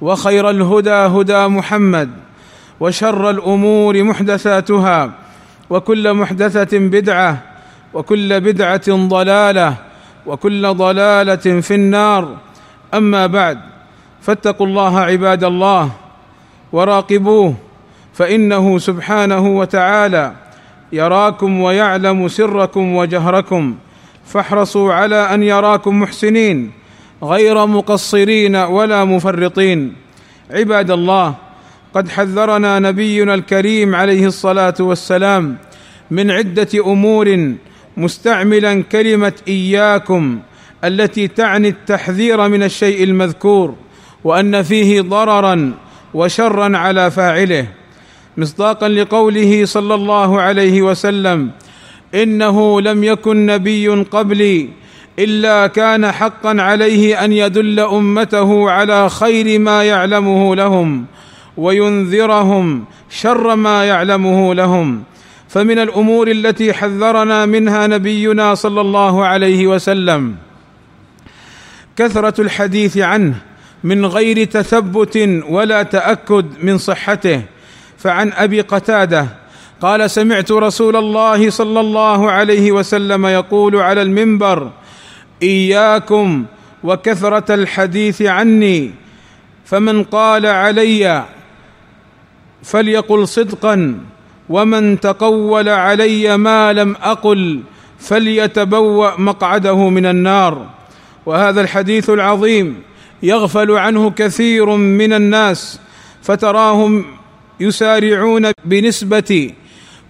وخير الهدى هدى محمد وشر الأمور محدثاتها وكل محدثة بدعة وكل بدعة ضلالة وكل ضلالة في النار. أما بعد فاتقوا الله عباد الله وراقبوه فإنه سبحانه وتعالى يراكم ويعلم سركم وجهركم فاحرصوا على أن يراكم محسنين. غير مقصرين ولا مفرطين. عباد الله قد حذرنا نبينا الكريم عليه الصلاة والسلام من عدة أمور مستعملا كلمة إياكم التي تعني التحذير من الشيء المذكور وأن فيه ضررا وشرا على فاعله. مصداقا لقوله صلى الله عليه وسلم إنه لم يكن نبي قبلي إلا كان حقا عليه أن يدل أمته على خير ما يعلمه لهم وينذرهم شر ما يعلمه لهم. فمن الأمور التي حذرنا منها نبينا صلى الله عليه وسلم كثرة الحديث عنه من غير تثبت ولا تأكد من صحته. فعن أبي قتادة قال سمعت رسول الله صلى الله عليه وسلم يقول على المنبر إياكم وكثرة الحديث عني فمن قال علي فليقل صدقا ومن تقول علي ما لم أقل فليتبوأ مقعده من النار. وهذا الحديث العظيم يغفل عنه كثير من الناس فتراهم يسارعون بنسبة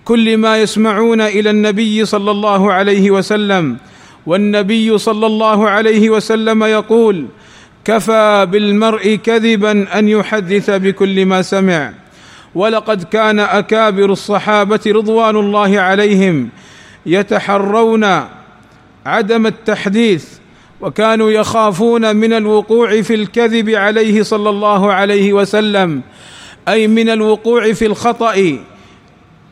كل ما يسمعون إلى النبي صلى الله عليه وسلم. والنبي صلى الله عليه وسلم يقول كفى بالمرء كذبا أن يحدث بكل ما سمع. ولقد كان أكابر الصحابة رضوان الله عليهم يتحرون عدم التحديث وكانوا يخافون من الوقوع في الكذب عليه صلى الله عليه وسلم أي من الوقوع في الخطأ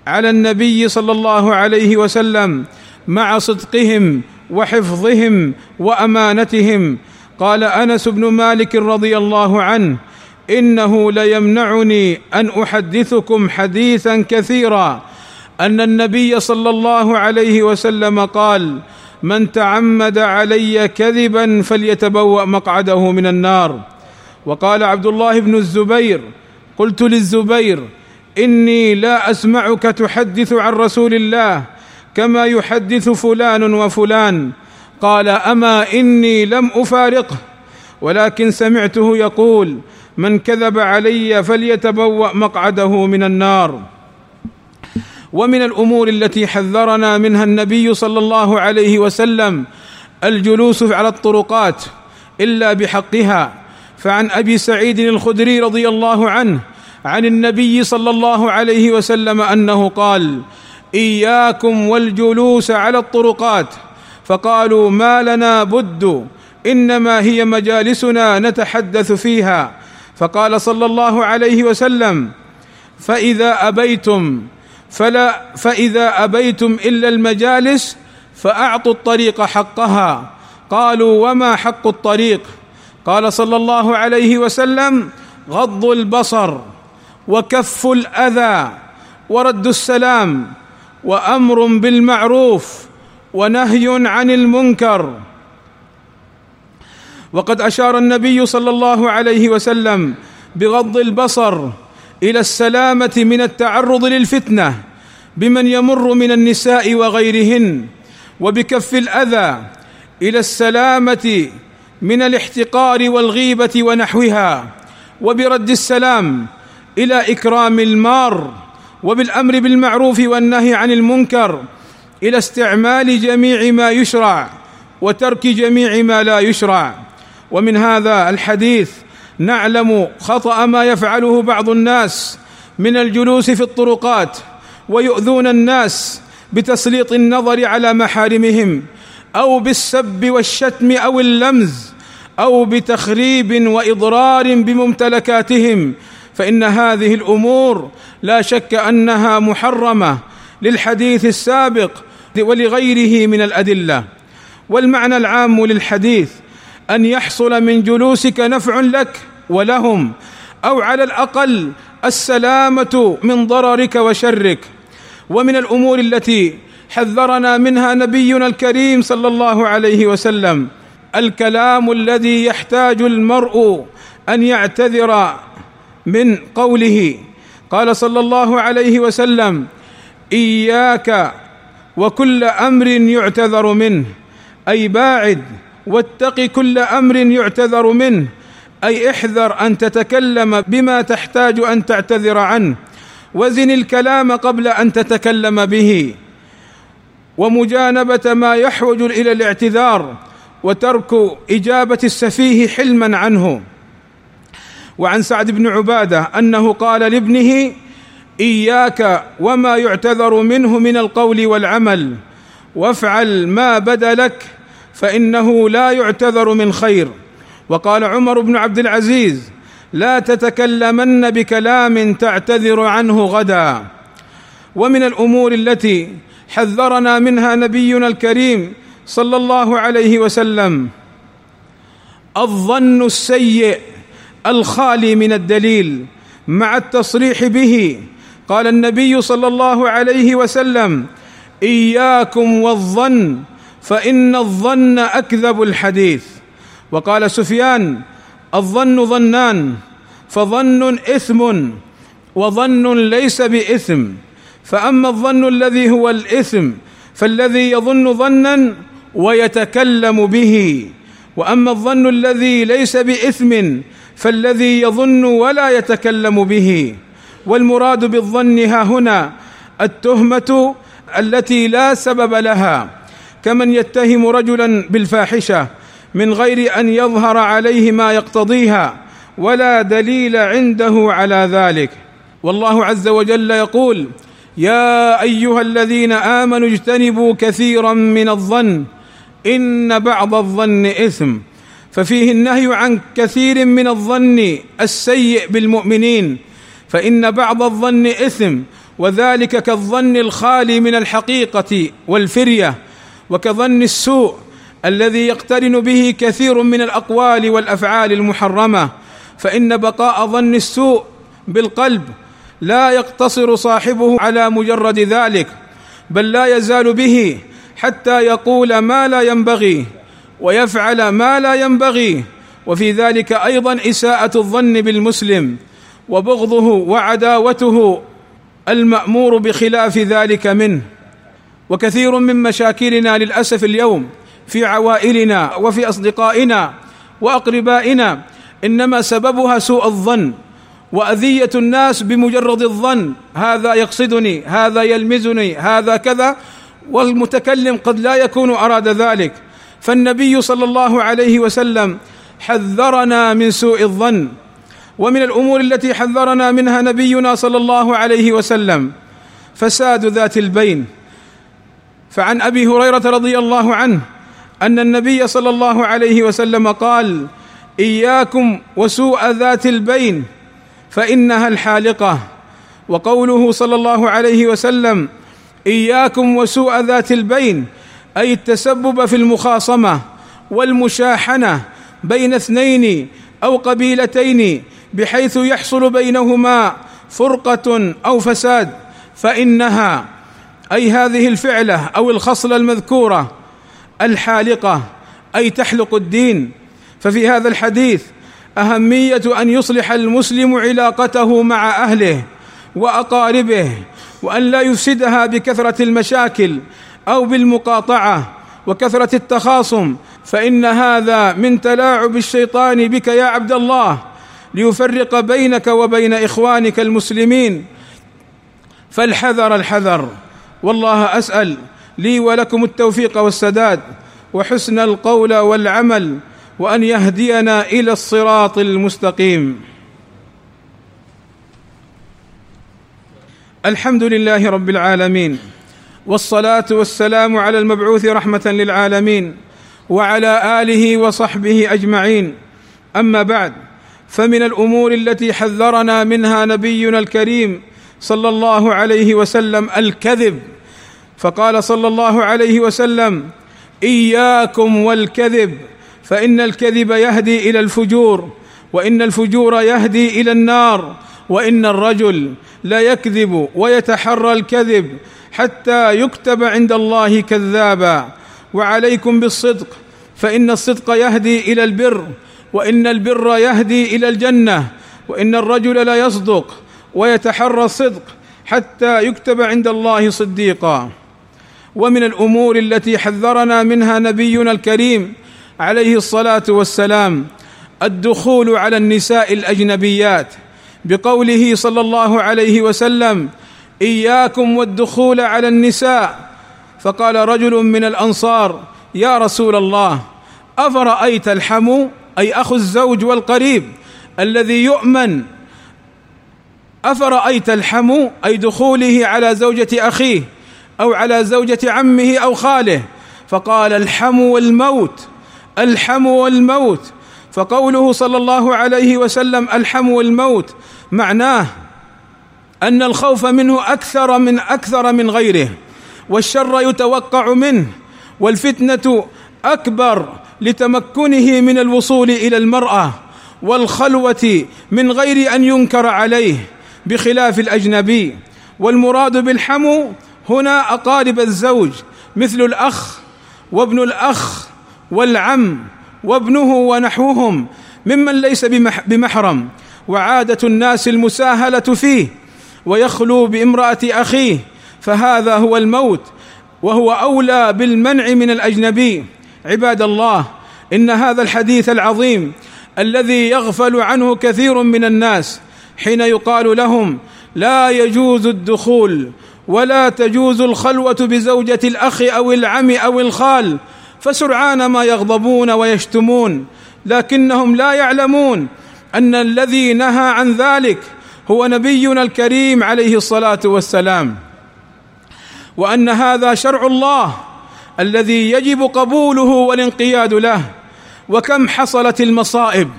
على النبي صلى الله عليه وسلم مع صدقهم وحفظهم وأمانتهم. قال أنس بن مالك رضي الله عنه إنه ليمنعني أن أحدثكم حديثا كثيرا. أن النبي صلى الله عليه وسلم قال من تعمد علي كذبا فليتبوأ مقعده من النار. وقال عبد الله بن الزبير قلت للزبير إني لا أسمعك تحدث عن رسول الله كما يحدث فلان وفلان. قال أما إني لم أفارقه. ولكن سمعته يقول من كذب علي فليتبوأ مقعده من النار. ومن الأمور التي حذرنا منها النبي صلى الله عليه وسلم الجلوس على الطرقات إلا بحقها. فعن أبي سعيد الخدري رضي الله عنه عن النبي صلى الله عليه وسلم أنه قال إياكم والجلوس على الطرقات. فقالوا ما لنا بد إنما هي مجالسنا نتحدث فيها. فقال صلى الله عليه وسلم فإذا أبيتم فلا فإذا أبيتم إلا المجالس فأعطوا الطريق حقها. قالوا وما حق الطريق؟ قال صلى الله عليه وسلم غض البصر وكف الأذى ورد السلام. وأمر بالمعروف ونهي عن المنكر. وقد أشار النبي صلى الله عليه وسلم بغض البصر إلى السلامة من التعرض للفتنة بمن يمر من النساء وغيرهن وبكف الأذى إلى السلامة من الاحتقار والغيبة ونحوها وبرد السلام إلى إكرام المار. وبالأمر بالمعروف والنهي عن المنكر إلى استعمال جميع ما يشرع وترك جميع ما لا يشرع. ومن هذا الحديث نعلم خطأ ما يفعله بعض الناس من الجلوس في الطرقات ويؤذون الناس بتسليط النظر على محارمهم أو بالسب والشتم أو اللمز أو بتخريب وإضرار بممتلكاتهم فإن هذه الأمور لا شك أنها محرمة للحديث السابق ولغيره من الأدلة. والمعنى العام للحديث أن يحصل من جلوسك نفع لك ولهم أو على الأقل السلامة من ضررك وشرك. ومن الأمور التي حذرنا منها نبينا الكريم صلى الله عليه وسلم الكلام الذي يحتاج المرء أن يعتذر من قوله قال صلى الله عليه وسلم إياك وكل أمر يعتذر منه أي باعد واتق كل أمر يعتذر منه أي احذر أن تتكلم بما تحتاج أن تعتذر عنه وزن الكلام قبل أن تتكلم به ومجانبة ما يحوج إلى الاعتذار وترك إجابة السفيه حلما عنه. وعن سعد بن عبادة أنه قال لابنه إياك وما يعتذر منه من القول والعمل وافعل ما بدا لك فإنه لا يعتذر من خير. وقال عمر بن عبد العزيز لا تتكلمن بكلام تعتذر عنه غدا. ومن الأمور التي حذرنا منها نبينا الكريم صلى الله عليه وسلم الظن السيء الخالي من الدليل مع التصريح به. قال النبي صلى الله عليه وسلم إياكم والظن فإن الظن أكذب الحديث. وقال سفيان الظن ظنان فظن إثم وظن ليس بإثم. فأما الظن الذي هو الإثم فالذي يظن ظنا ويتكلم به. وأما الظن الذي ليس بإثم فالذي يظن ولا يتكلم به والمراد بالظن ها هنا التهمة التي لا سبب لها. كمن يتهم رجلا بالفاحشة من غير أن يظهر عليه ما يقتضيها ولا دليل عنده على ذلك. والله عز وجل يقول يا أيها الذين آمنوا اجتنبوا كثيرا من الظن إن بعض الظن إثم. ففيه النهي عن كثير من الظن السيء بالمؤمنين فإن بعض الظن إثم وذلك كالظن الخالي من الحقيقة والفرية وكظن السوء الذي يقترن به كثير من الأقوال والأفعال المحرمة فإن بقاء ظن السوء بالقلب لا يقتصر صاحبه على مجرد ذلك بل لا يزال به حتى يقول ما لا ينبغي ويفعل ما لا ينبغي. وفي ذلك أيضا إساءة الظن بالمسلم وبغضه وعداوته المأمور بخلاف ذلك منه. وكثير من مشاكلنا للأسف اليوم في عوائلنا وفي أصدقائنا وأقربائنا إنما سببها سوء الظن وأذية الناس بمجرد الظن. هذا يقصدني هذا يلمزني هذا كذا والمتكلم قد لا يكون أراد ذلك. فالنبي صلى الله عليه وسلم حذرنا من سوء الظن ومن الأمور التي حذرنا منها نبينا صلى الله عليه وسلم فساد ذات البين. فعن أبي هريرة رضي الله عنه أن النبي صلى الله عليه وسلم قال إياكم وسوء ذات البين فإنها الحالقة. وقوله صلى الله عليه وسلم إياكم وسوء ذات البين أي التسبب في المخاصمة والمشاحنة بين اثنين أو قبيلتين بحيث يحصل بينهما فرقة أو فساد فإنها أي هذه الفعلة أو الخصلة المذكورة الحالقة أي تحلق الدين. ففي هذا الحديث أهمية أن يصلح المسلم علاقته مع أهله وأقاربه وأن لا يفسدها بكثرة المشاكل أو بالمقاطعة وكثرة التخاصم فإن هذا من تلاعب الشيطان بك يا عبد الله ليفرق بينك وبين إخوانك المسلمين. فالحذر الحذر والله أسأل لي ولكم التوفيق والسداد وحسن القول والعمل وأن يهدينا إلى الصراط المستقيم. الحمد لله رب العالمين. والصلاة والسلام على المبعوث رحمة للعالمين وعلى آله وصحبه أجمعين. أما بعد فمن الأمور التي حذرنا منها نبينا الكريم صلى الله عليه وسلم الكذب. فقال صلى الله عليه وسلم إياكم والكذب فإن الكذب يهدي إلى الفجور وإن الفجور يهدي إلى النار وإن الرجل لا يكذب ويتحرى الكذب حتى يكتب عند الله كذابا. وعليكم بالصدق فإن الصدق يهدي إلى البر وإن البر يهدي إلى الجنة وإن الرجل لا يصدق ويتحرى الصدق حتى يكتب عند الله صديقا. ومن الأمور التي حذرنا منها نبينا الكريم عليه الصلاة والسلام الدخول على النساء الأجنبيات. بقوله صلى الله عليه وسلم إياكم والدخول على النساء. فقال رجل من الأنصار يا رسول الله أفرأيت الحمو أي أخو الزوج والقريب الذي يؤمن أفرأيت الحمو أي دخوله على زوجة أخيه أو على زوجة عمه أو خاله؟ فقال الحمو الموت الحمو الموت فقوله صلى الله عليه وسلم الحمو الموت معناه أن الخوف منه أكثر من أكثر من غيره والشر يتوقع منه والفتنة أكبر لتمكنه من الوصول إلى المرأة والخلوة من غير أن ينكر عليه بخلاف الأجنبي والمراد بالحمو هنا أقارب الزوج مثل الأخ وابن الأخ والعم. وابنه ونحوهم ممن ليس بمحرم. وعادة الناس المساهلة فيه ويخلو بامرأة أخيه فهذا هو الموت وهو أولى بالمنع من الأجنبي. عباد الله إن هذا الحديث العظيم الذي يغفل عنه كثير من الناس حين يقال لهم لا يجوز الدخول ولا تجوز الخلوة بزوجة الأخ أو العم أو الخال فسرعان ما يغضبون ويشتمون لكنهم لا يعلمون أن الذي نهى عن ذلك هو نبينا الكريم عليه الصلاة والسلام وأن هذا شرع الله الذي يجب قبوله والانقياد له. وكم حصلت المصائب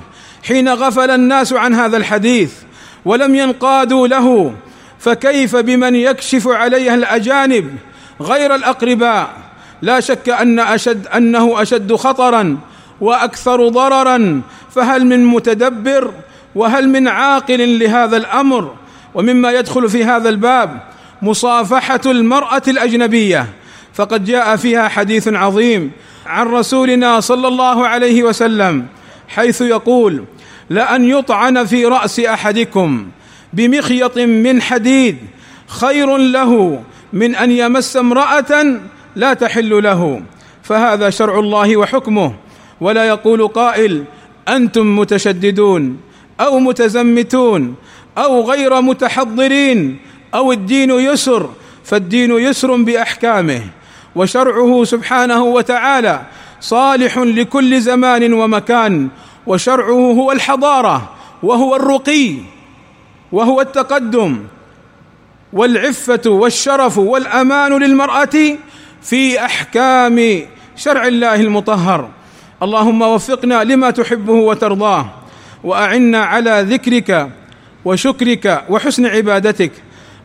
حين غفل الناس عن هذا الحديث ولم ينقادوا له فكيف بمن يكشف عليها الأجانب غير الأقرباء؟ لا شك أن أشد أنه أشد خطرا وأكثر ضررا. فهل من متدبر وهل من عاقل لهذا الأمر؟ ومما يدخل في هذا الباب مصافحة المرأة الأجنبية. فقد جاء فيها حديث عظيم عن رسولنا صلى الله عليه وسلم حيث يقول لأن يطعن في رأس أحدكم بمخيط من حديد خير له من أن يمس امرأة لا تحل له فهذا شرع الله وحكمه. ولا يقول قائل أنتم متشددون أو متزمتون أو غير متحضرين أو الدين يسر فالدين يسر بأحكامه. وشرعه سبحانه وتعالى صالح لكل زمان ومكان وشرعه هو الحضارة وهو الرقي وهو التقدم والعفة والشرف والأمان للمرأة في أحكام شرع الله المطهر. اللهم وفقنا لما تحبه وترضاه وأعنا على ذكرك وشكرك وحسن عبادتك.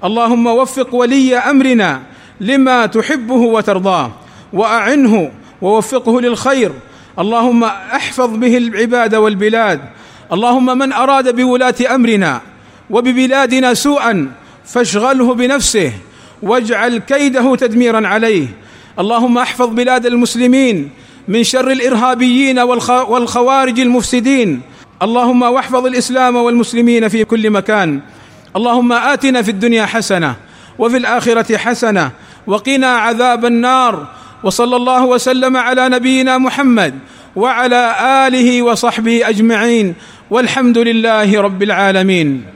اللهم وفق ولي أمرنا لما تحبه وترضاه وأعنه ووفقه للخير. اللهم أحفظ به العباد والبلاد. اللهم من أراد بولاة أمرنا وببلادنا سوءا فاشغله بنفسه واجعل كيده تدميرا عليه. اللهم احفظ بلاد المسلمين من شر الإرهابيين والخوارج المفسدين. اللهم واحفظ الإسلام والمسلمين في كل مكان. اللهم آتنا في الدنيا حسنة وفي الآخرة حسنة وقنا عذاب النار. وصلى الله وسلم على نبينا محمد وعلى آله وصحبه أجمعين. والحمد لله رب العالمين.